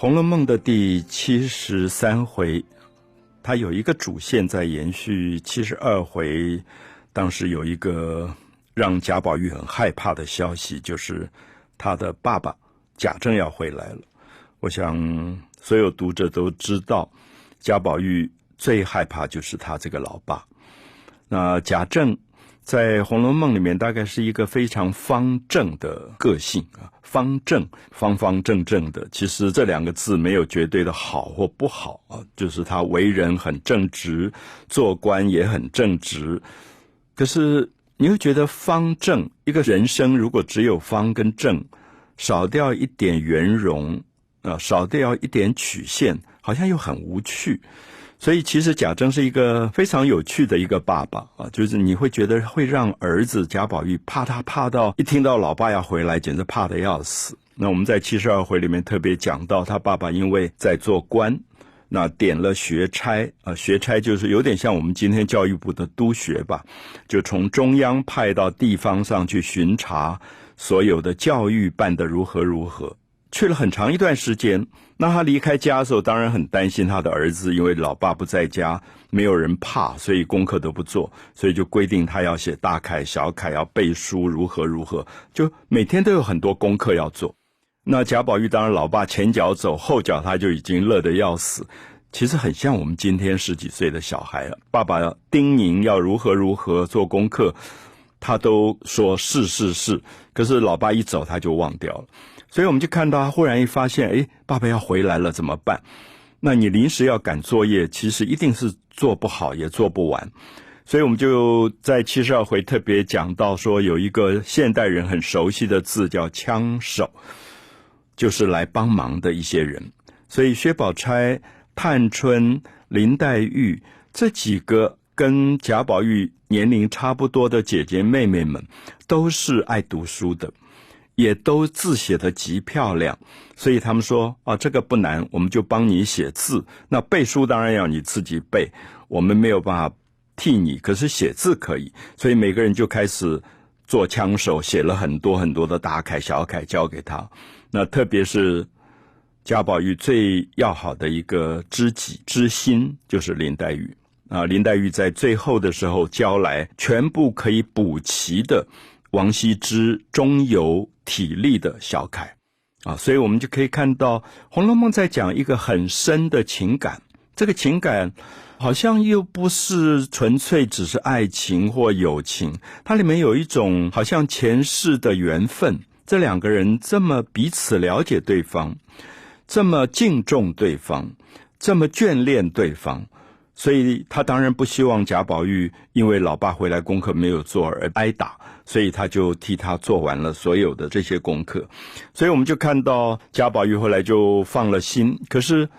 红楼梦》的第七十三回，它有一个主线在延续七十二回。当时有一个让贾宝玉很害怕的消息，就是他的爸爸贾政要回来了。我想所有读者都知道，贾宝玉最害怕就是他这个老爸。那贾政。在《红楼梦》里面，大概是一个非常方正的个性啊，方正、方方正正的。其实这两个字没有绝对的好或不好啊，就是他为人很正直，做官也很正直。可是你会觉得方正一个人生，如果只有方跟正，少掉一点圆融啊，少掉一点曲线，好像又很无趣。所以，其实贾政是一个非常有趣的一个爸爸啊，就是你会觉得会让儿子贾宝玉怕他怕到一听到老爸要回来，简直怕的要死。那我们在七十二回里面特别讲到，他爸爸因为在做官，那点了学差啊，学差就是有点像我们今天教育部的督学吧，就从中央派到地方上去巡查所有的教育办得如何如何。去了很长一段时间，那他离开家的时候，当然很担心他的儿子，因为老爸不在家，没有人怕，所以功课都不做，所以就规定他要写大楷、小楷，要背书，如何如何，就每天都有很多功课要做。那贾宝玉当然，老爸前脚走，后脚他就已经乐得要死。其实很像我们今天十几岁的小孩了，爸爸叮咛要如何如何做功课，他都说是是是，可是老爸一走，他就忘掉了。所以我们就看到他忽然一发现，哎，爸爸要回来了，怎么办？那你临时要赶作业，其实一定是做不好，也做不完。所以我们就在七十二回特别讲到说，有一个现代人很熟悉的字叫枪手，就是来帮忙的一些人。所以薛宝钗、探春、林黛玉这几个跟贾宝玉年龄差不多的姐姐妹妹们，都是爱读书的。也都字写的极漂亮，所以他们说啊，这个不难，我们就帮你写字。那背书当然要你自己背，我们没有办法替你，可是写字可以。所以每个人就开始做枪手，写了很多很多的大楷、小楷交给他。那特别是贾宝玉最要好的一个知己知心，就是林黛玉啊。林黛玉在最后的时候交来全部可以补齐的。王羲之中有体力的小楷，啊，所以我们就可以看到《红楼梦》在讲一个很深的情感。这个情感好像又不是纯粹只是爱情或友情，它里面有一种好像前世的缘分。这两个人这么彼此了解对方，这么敬重对方，这么眷恋对方。所以他当然不希望贾宝玉因为老爸回来功课没有做而挨打，所以他就替他做完了所有的这些功课。所以我们就看到贾宝玉后来就放了心。可是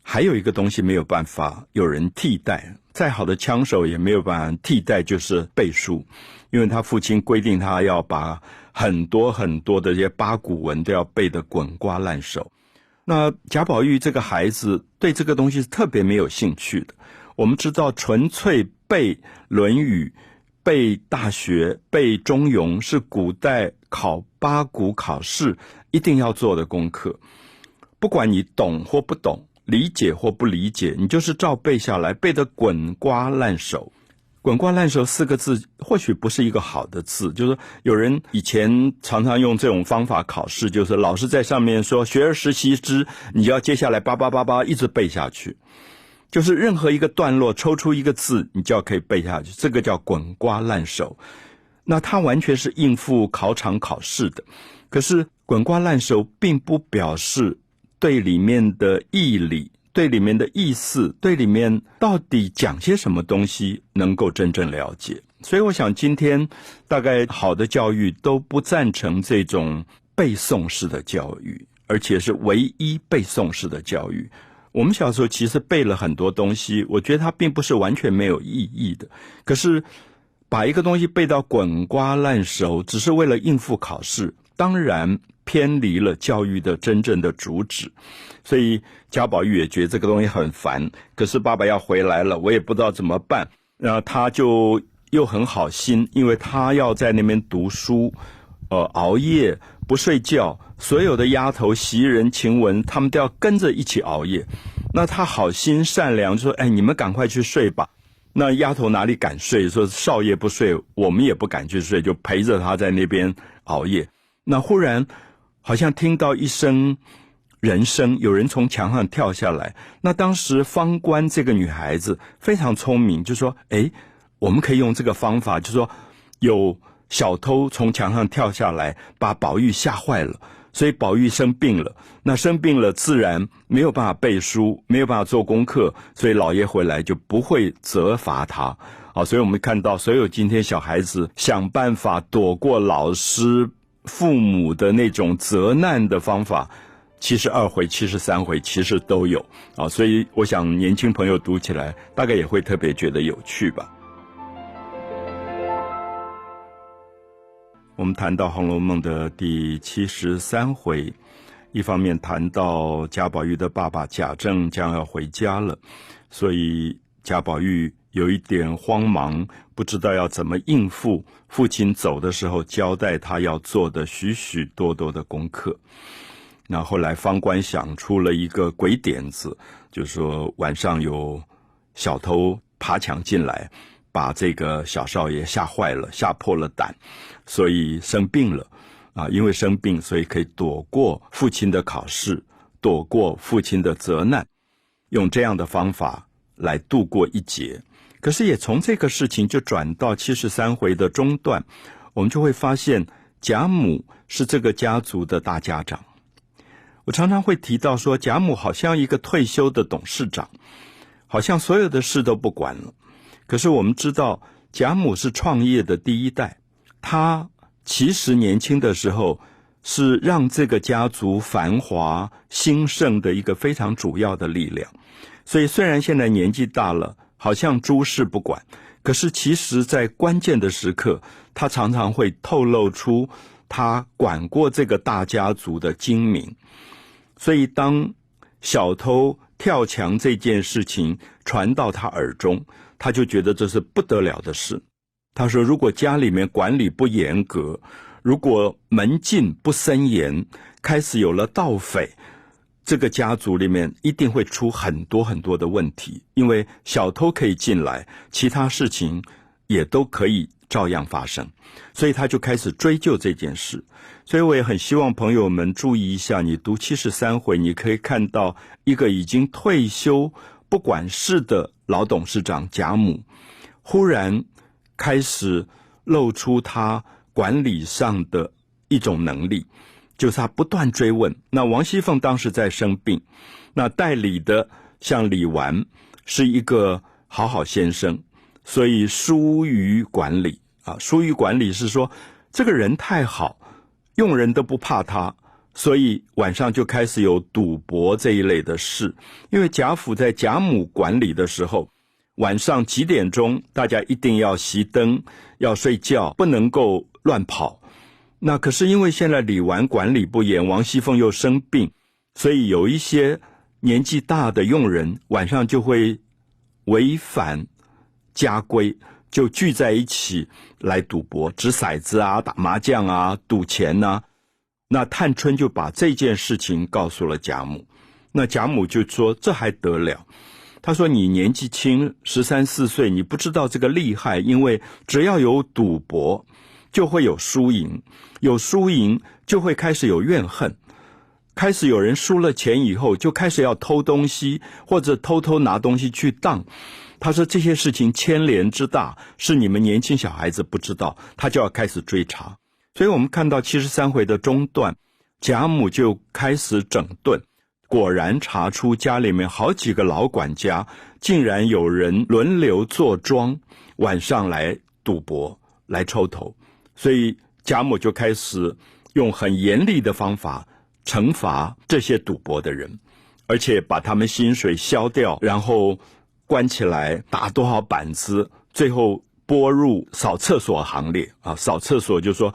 还有一个东西没有办法有人替代，再好的枪手也没有办法替代，就是背书，因为他父亲规定他要把很多很多的这些八股文都要背得滚瓜烂熟。那贾宝玉这个孩子对这个东西是特别没有兴趣的。我们知道，纯粹背《论语》、背《大学》、背《中庸》是古代考八股考试一定要做的功课。不管你懂或不懂，理解或不理解，你就是照背下来，背得滚瓜烂熟。滚瓜烂熟四个字，或许不是一个好的字。就是有人以前常常用这种方法考试，就是老师在上面说“学而时习之”，你要接下来叭叭叭叭一直背下去。就是任何一个段落抽出一个字，你就要可以背下去，这个叫滚瓜烂熟。那它完全是应付考场考试的。可是滚瓜烂熟并不表示对里面的义理、对里面的意思、对里面到底讲些什么东西能够真正了解。所以我想，今天大概好的教育都不赞成这种背诵式的教育，而且是唯一背诵式的教育。我们小时候其实背了很多东西，我觉得它并不是完全没有意义的。可是把一个东西背到滚瓜烂熟，只是为了应付考试，当然偏离了教育的真正的主旨。所以贾宝玉也觉得这个东西很烦。可是爸爸要回来了，我也不知道怎么办。然后他就又很好心，因为他要在那边读书，呃，熬夜不睡觉。所有的丫头、袭人、晴雯，他们都要跟着一起熬夜。那他好心善良，就说：“哎，你们赶快去睡吧。”那丫头哪里敢睡？说少爷不睡，我们也不敢去睡，就陪着他在那边熬夜。那忽然好像听到一声人声，有人从墙上跳下来。那当时方官这个女孩子非常聪明，就说：“哎，我们可以用这个方法，就说有小偷从墙上跳下来，把宝玉吓坏了。”所以宝玉生病了，那生病了自然没有办法背书，没有办法做功课，所以老爷回来就不会责罚他。啊，所以我们看到所有今天小孩子想办法躲过老师、父母的那种责难的方法，七十二回、七十三回其实都有。啊，所以我想年轻朋友读起来大概也会特别觉得有趣吧。我们谈到《红楼梦》的第七十三回，一方面谈到贾宝玉的爸爸贾政将要回家了，所以贾宝玉有一点慌忙，不知道要怎么应付父亲走的时候交代他要做的许许多多的功课。那后来方官想出了一个鬼点子，就说晚上有小偷爬墙进来。把这个小少爷吓坏了，吓破了胆，所以生病了，啊，因为生病，所以可以躲过父亲的考试，躲过父亲的责难，用这样的方法来度过一劫。可是也从这个事情就转到七十三回的中段，我们就会发现贾母是这个家族的大家长。我常常会提到说，贾母好像一个退休的董事长，好像所有的事都不管了。可是我们知道，贾母是创业的第一代，她其实年轻的时候是让这个家族繁华兴盛的一个非常主要的力量。所以虽然现在年纪大了，好像诸事不管，可是其实在关键的时刻，他常常会透露出他管过这个大家族的精明。所以当小偷跳墙这件事情传到他耳中，他就觉得这是不得了的事。他说：“如果家里面管理不严格，如果门禁不森严，开始有了盗匪，这个家族里面一定会出很多很多的问题。因为小偷可以进来，其他事情也都可以照样发生。所以他就开始追究这件事。所以我也很希望朋友们注意一下，你读七十三回，你可以看到一个已经退休。”不管事的老董事长贾母，忽然开始露出他管理上的一种能力，就是他不断追问。那王熙凤当时在生病，那代理的像李纨是一个好好先生，所以疏于管理啊，疏于管理是说这个人太好，用人都不怕他。所以晚上就开始有赌博这一类的事，因为贾府在贾母管理的时候，晚上几点钟大家一定要熄灯，要睡觉，不能够乱跑。那可是因为现在李纨管理不严，王熙凤又生病，所以有一些年纪大的佣人晚上就会违反家规，就聚在一起来赌博，掷骰子啊，打麻将啊，赌钱呐。那探春就把这件事情告诉了贾母，那贾母就说：“这还得了？”他说：“你年纪轻，十三四岁，你不知道这个厉害。因为只要有赌博，就会有输赢，有输赢就会开始有怨恨，开始有人输了钱以后，就开始要偷东西或者偷偷拿东西去当。”他说：“这些事情牵连之大，是你们年轻小孩子不知道，他就要开始追查。”所以我们看到七十三回的中段，贾母就开始整顿，果然查出家里面好几个老管家，竟然有人轮流坐庄，晚上来赌博来抽头，所以贾母就开始用很严厉的方法惩罚这些赌博的人，而且把他们薪水消掉，然后关起来打多少板子，最后拨入扫厕所行列啊！扫厕所就说。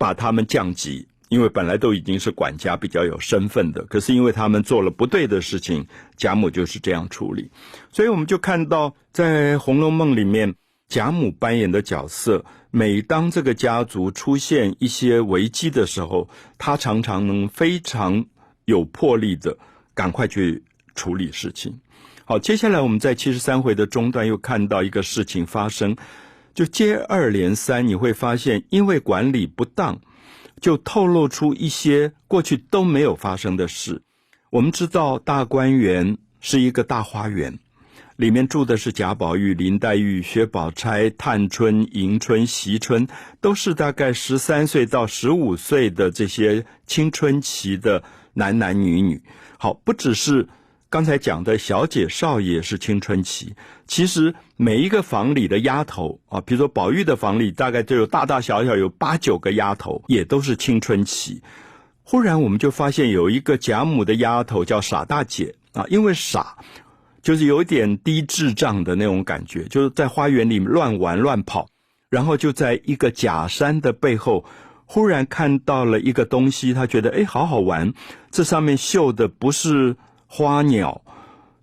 把他们降级，因为本来都已经是管家，比较有身份的。可是因为他们做了不对的事情，贾母就是这样处理。所以我们就看到，在《红楼梦》里面，贾母扮演的角色，每当这个家族出现一些危机的时候，她常常能非常有魄力的赶快去处理事情。好，接下来我们在七十三回的中段又看到一个事情发生，就接二连三，你会发现因为管理不当，就透露出一些过去都没有发生的事。我们知道大观园是一个大花园。里面住的是贾宝玉、林黛玉、薛宝钗、探春、迎春、惜春，都是大概十三岁到十五岁的这些青春期的男男女女。好，不只是刚才讲的小姐少爷是青春期，其实每一个房里的丫头啊，比如说宝玉的房里，大概就有大大小小有八九个丫头，也都是青春期。忽然我们就发现有一个贾母的丫头叫傻大姐啊，因为傻。就是有点低智障的那种感觉，就是在花园里乱玩乱跑，然后就在一个假山的背后，忽然看到了一个东西，他觉得哎，好好玩。这上面绣的不是花鸟，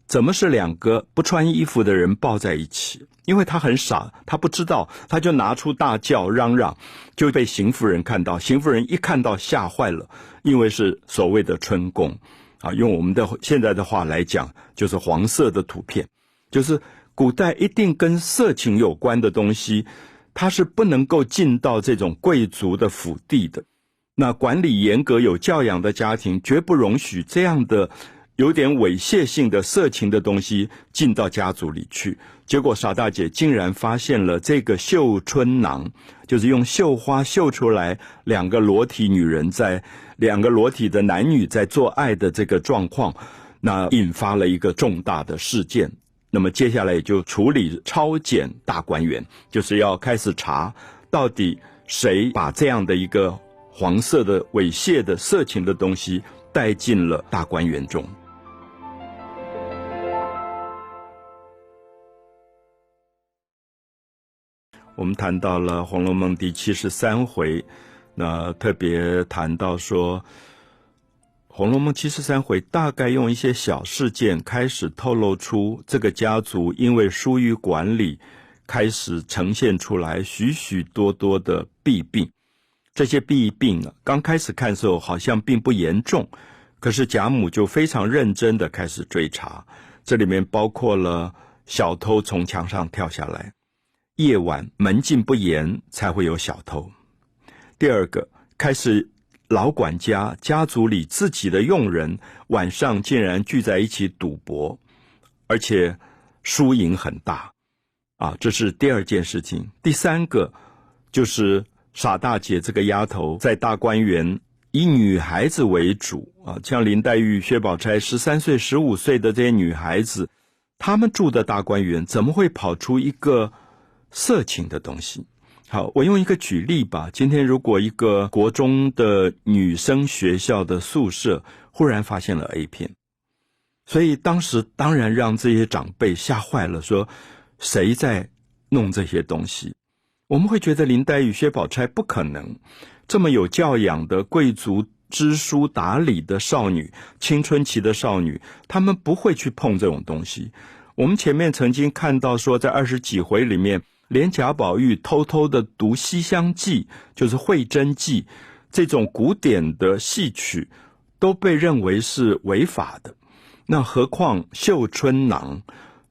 怎么是两个不穿衣服的人抱在一起？因为他很傻，他不知道，他就拿出大叫嚷嚷，就被邢夫人看到。邢夫人一看到吓坏了，因为是所谓的春宫。啊，用我们的现在的话来讲，就是黄色的图片，就是古代一定跟色情有关的东西，它是不能够进到这种贵族的府邸的。那管理严格、有教养的家庭，绝不容许这样的。有点猥亵性的色情的东西进到家族里去，结果傻大姐竟然发现了这个绣春囊，就是用绣花绣出来两个裸体女人在两个裸体的男女在做爱的这个状况，那引发了一个重大的事件。那么接下来就处理抄检大观园，就是要开始查到底谁把这样的一个黄色的猥亵的色情的东西带进了大观园中。我们谈到了《红楼梦》第七十三回，那特别谈到说，《红楼梦》七十三回大概用一些小事件开始透露出这个家族因为疏于管理，开始呈现出来许许多多的弊病。这些弊病啊，刚开始看的时候好像并不严重，可是贾母就非常认真的开始追查，这里面包括了小偷从墙上跳下来。夜晚门禁不严，才会有小偷。第二个，开始老管家家族里自己的佣人晚上竟然聚在一起赌博，而且输赢很大，啊，这是第二件事情。第三个就是傻大姐这个丫头在大观园以女孩子为主啊，像林黛玉、薛宝钗十三岁、十五岁的这些女孩子，她们住的大观园怎么会跑出一个？色情的东西，好，我用一个举例吧。今天如果一个国中的女生学校的宿舍忽然发现了 A 片，所以当时当然让这些长辈吓坏了，说谁在弄这些东西？我们会觉得林黛玉、薛宝钗不可能这么有教养的贵族、知书达理的少女、青春期的少女，她们不会去碰这种东西。我们前面曾经看到说，在二十几回里面。连贾宝玉偷偷的读《西厢记》，就是《会真记》这种古典的戏曲，都被认为是违法的。那何况绣春囊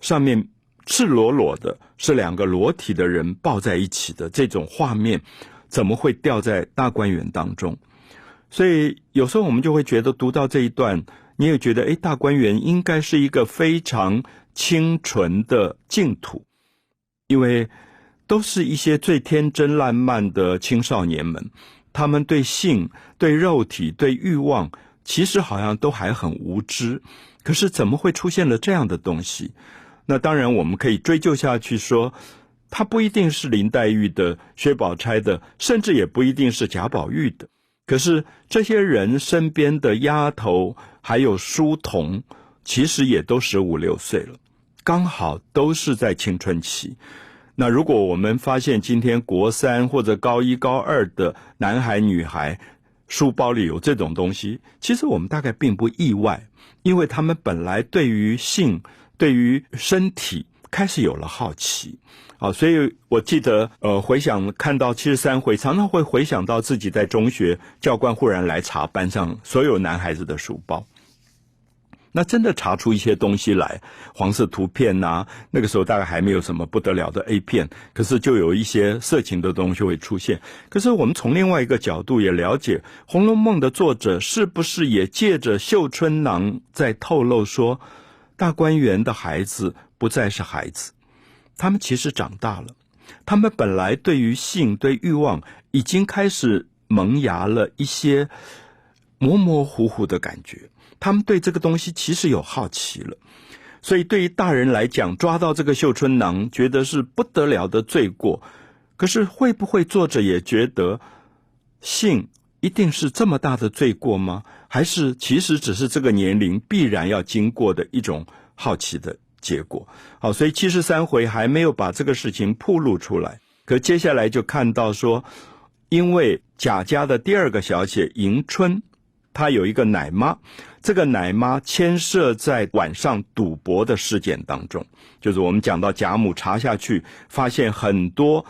上面赤裸裸的是两个裸体的人抱在一起的这种画面，怎么会掉在大观园当中？所以有时候我们就会觉得，读到这一段，你也觉得，哎，大观园应该是一个非常清纯的净土，因为。都是一些最天真烂漫的青少年们，他们对性、对肉体、对欲望，其实好像都还很无知。可是怎么会出现了这样的东西？那当然，我们可以追究下去说，他不一定是林黛玉的、薛宝钗的，甚至也不一定是贾宝玉的。可是这些人身边的丫头还有书童，其实也都十五六岁了，刚好都是在青春期。那如果我们发现今天国三或者高一高二的男孩女孩书包里有这种东西，其实我们大概并不意外，因为他们本来对于性、对于身体开始有了好奇。好，所以我记得，呃，回想看到七十三回，常常会回想到自己在中学，教官忽然来查班上所有男孩子的书包。那真的查出一些东西来，黄色图片呐，那个时候大概还没有什么不得了的 A 片，可是就有一些色情的东西会出现。可是我们从另外一个角度也了解，《红楼梦》的作者是不是也借着绣春囊在透露说，大观园的孩子不再是孩子，他们其实长大了，他们本来对于性、对欲望已经开始萌芽了一些模模糊糊的感觉。他们对这个东西其实有好奇了，所以对于大人来讲，抓到这个绣春囊，觉得是不得了的罪过。可是会不会作者也觉得性一定是这么大的罪过吗？还是其实只是这个年龄必然要经过的一种好奇的结果？好，所以七十三回还没有把这个事情铺露出来，可接下来就看到说，因为贾家的第二个小姐迎春。他有一个奶妈，这个奶妈牵涉在晚上赌博的事件当中，就是我们讲到贾母查下去，发现很多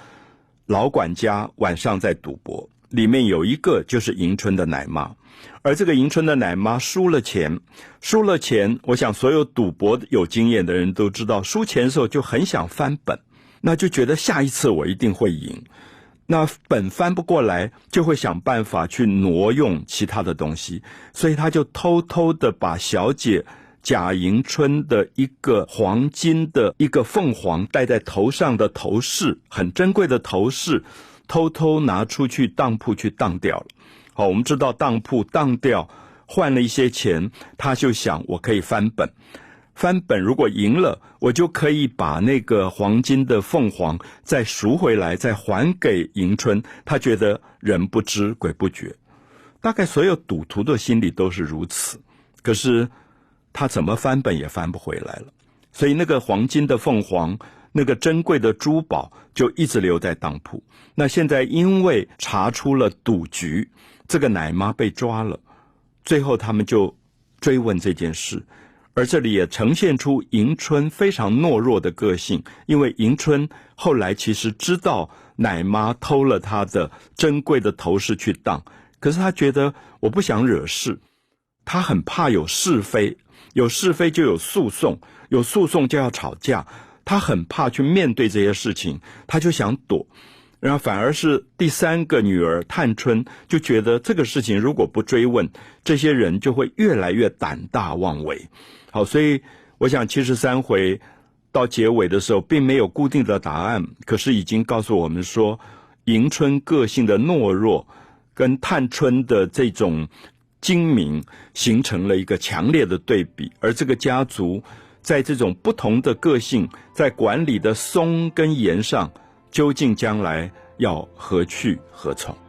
老管家晚上在赌博，里面有一个就是迎春的奶妈，而这个迎春的奶妈输了钱，输了钱，我想所有赌博有经验的人都知道，输钱的时候就很想翻本，那就觉得下一次我一定会赢。那本翻不过来，就会想办法去挪用其他的东西，所以他就偷偷的把小姐贾迎春的一个黄金的一个凤凰戴在头上的头饰，很珍贵的头饰，偷偷拿出去当铺去当掉了。好，我们知道当铺当掉换了一些钱，他就想我可以翻本。翻本如果赢了，我就可以把那个黄金的凤凰再赎回来，再还给迎春。他觉得人不知鬼不觉，大概所有赌徒的心里都是如此。可是他怎么翻本也翻不回来了，所以那个黄金的凤凰，那个珍贵的珠宝就一直留在当铺。那现在因为查出了赌局，这个奶妈被抓了，最后他们就追问这件事。而这里也呈现出迎春非常懦弱的个性，因为迎春后来其实知道奶妈偷了她的珍贵的头饰去当，可是她觉得我不想惹事，她很怕有是非，有是非就有诉讼，有诉讼就要吵架，她很怕去面对这些事情，她就想躲。然后反而是第三个女儿探春就觉得这个事情如果不追问，这些人就会越来越胆大妄为。好，所以我想七十三回到结尾的时候，并没有固定的答案，可是已经告诉我们说，迎春个性的懦弱跟探春的这种精明形成了一个强烈的对比，而这个家族在这种不同的个性在管理的松跟严上。究竟将来要何去何从？